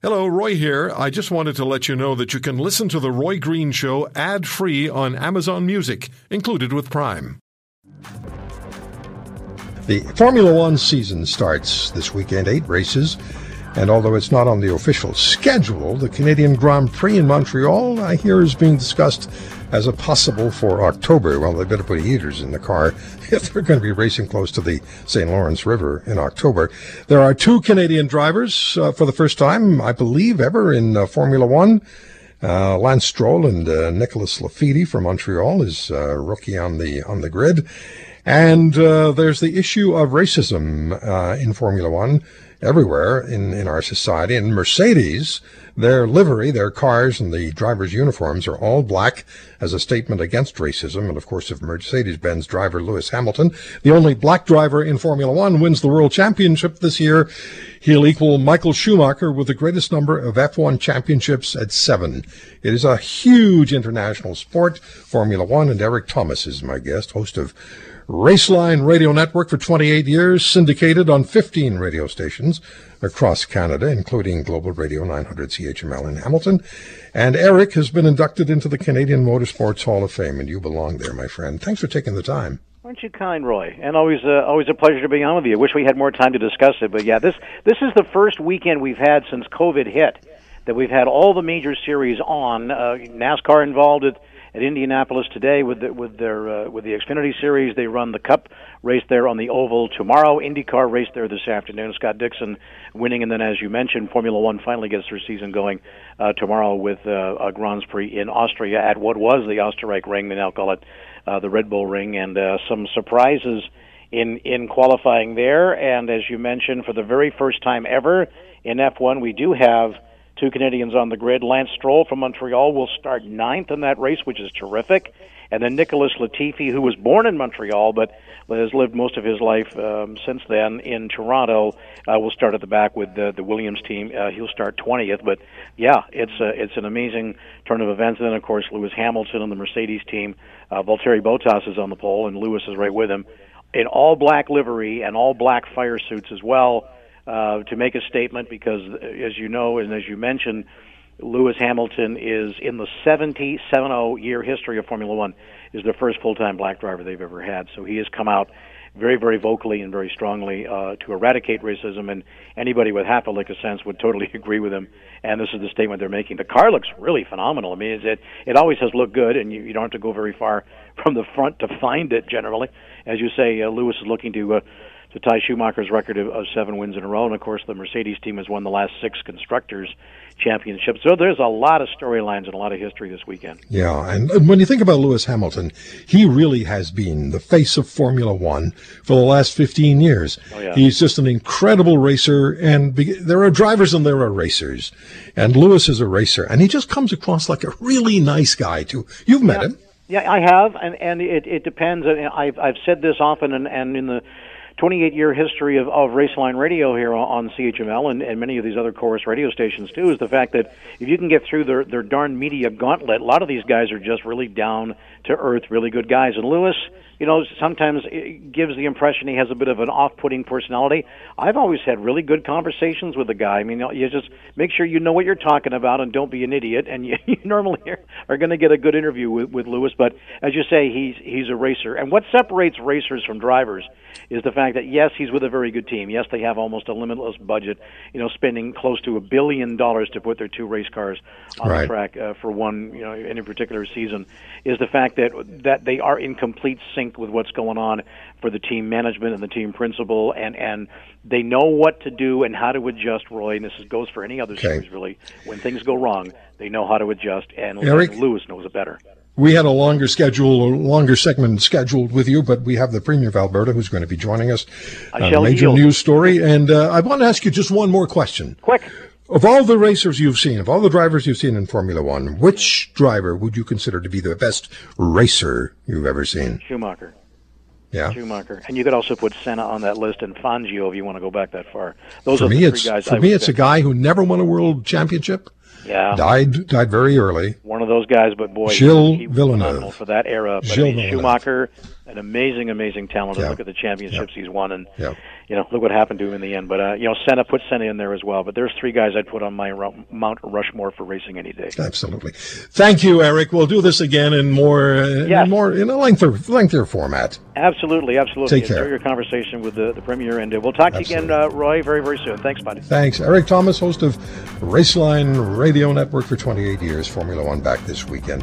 Hello, Roy here. I just wanted to let you know that you can listen to The Roy Green Show ad free on Amazon Music, included with Prime. The Formula One season starts this weekend, eight races. And although it's not on the official schedule, the Canadian Grand Prix in Montreal, I hear, is being discussed as a possible for October. Well, they better put heaters in the car if they're going to be racing close to the St. Lawrence River in October. There are two Canadian drivers uh, for the first time, I believe, ever in uh, Formula One. Uh, Lance Stroll and uh, Nicholas Latifi from Montreal is uh, rookie on the on the grid, and uh, there's the issue of racism in Formula One everywhere in, in our society. And Mercedes, their livery, their cars, and the drivers' uniforms are all black as a statement against racism. And of course, if Mercedes-Benz driver Lewis Hamilton, the only black driver in Formula One, wins the world championship this year, he'll equal Michael Schumacher with the greatest number of F1 championships at seven. It is a huge international sport, Formula One, and Eric Thomas is my guest, host of Raceline Radio Network for 28 years, syndicated on 15 radio stations across Canada, including Global Radio 900 CHML in Hamilton. And Eric has been inducted into the Canadian Motorsports Hall of Fame, and you belong there, my friend. Thanks for taking the time. Aren't you kind, Roy? And always, uh, always a pleasure to be on with you. Wish we had more time to discuss it, but yeah, this this is the first weekend we've had since COVID hit that we've had all the major series on. Uh, NASCAR involved at Indianapolis today with the, with their uh, with the Xfinity Series. They run the Cup race there on the oval tomorrow. IndyCar race there this afternoon. Scott Dixon winning, and then as you mentioned, Formula One finally gets their season going uh, tomorrow with uh, a Grand Prix in Austria at what was the Österreich Ring. They now call it uh, the Red Bull Ring, and uh, some surprises in in qualifying there. And as you mentioned, for the very first time ever in F1, we do have two Canadians on the grid. Lance Stroll from Montreal will start ninth in that race, which is terrific. And then Nicholas Latifi, who was born in Montreal but has lived most of his life um, since then in Toronto, uh, will start at the back with the, the Williams team. Uh, he'll start 20th. But yeah, it's a, it's an amazing turn of events. And then of course Lewis Hamilton and the Mercedes team. Uh, Valtteri Bottas is on the pole, and Lewis is right with him in all black livery and all black fire suits as well uh, to make a statement because, as you know and as you mentioned, Lewis Hamilton is in the 70 70 year history of Formula One is the first full time black driver they've ever had. So he has come out very, very vocally and very strongly uh, to eradicate racism, and anybody with half a lick of sense would totally agree with him. And this is the statement they're making. The car looks really phenomenal. I mean, it it always has looked good, and you, you don't have to go very far from the front to find it. Generally, as you say, uh, Lewis is looking to. Uh, to tie Schumacher's record of, of seven wins in a row. And of course, the Mercedes team has won the last six constructors championships. So there's a lot of storylines and a lot of history this weekend. Yeah, and when you think about Lewis Hamilton, he really has been the face of Formula One for the last 15 years. Oh, yeah. He's just an incredible racer, and be- there are drivers and there are racers. And Lewis is a racer, and he just comes across like a really nice guy, too. You've met yeah. him. Yeah, I have, and and it it depends. I've I've said this often, and and in the 28 year history of, of Raceline Radio here on CHML and, and many of these other Corus radio stations too is the fact that if you can get through their their darn media gauntlet, a lot of these guys are just really down to earth, really good guys. And Lewis, you know, sometimes it gives the impression he has a bit of an off-putting personality. I've always had really good conversations with the guy. I mean, you just make sure you know what you're talking about and don't be an idiot, and you, you normally are, are going to get a good interview with, with Lewis. But as you say, he's he's a racer, and what separates racers from drivers is the fact that yes, he's with a very good team. Yes, they have almost a limitless budget. You know, spending close to a billion dollars to put their two race cars on right. the track uh, for one, you know, any particular season. Is the fact that that they are in complete sync with what's going on for the team management and the team principal, and and they know what to do and how to adjust. Roy, and this is, goes for any other okay. series really. When things go wrong, they know how to adjust, and Eric, Lewis knows it better. We had a longer schedule, a longer segment scheduled with you, but we have the Premier of Alberta who's going to be joining us. I a major yield. news story, and uh, I want to ask you just one more question. Quick. Of all the racers you've seen, of all the drivers you've seen in Formula One, which driver would you consider to be the best racer you've ever seen? Schumacher. Yeah. Schumacher. And you could also put Senna on that list and Fangio if you want to go back that far. Those for are me, the three guys. For I me, it's a guy who never won a world championship. Yeah. Died died very early. One of those guys, but boy, Gilles Villeneuve for that era. But Gilles I mean, Schumacher, an amazing, amazing talent. Yeah. Look at the championships Yeah. he's won, and Yeah. you know, look what happened to him in the end. But uh, you know, Senna put Senna in there as well. But there's three guys I'd put on my Mount Rushmore for racing any day. Absolutely. Thank you, Eric. We'll do this again in more, uh, in more in a lengthier, lengthier format. Absolutely, absolutely. Take care. Enjoy your conversation with the, the premier, and uh, we'll talk to you again, uh, Roy, very, very soon. Thanks, buddy. Thanks. Eric Thomas, host of Raceline Radio Network for 28 years, Formula One back this weekend.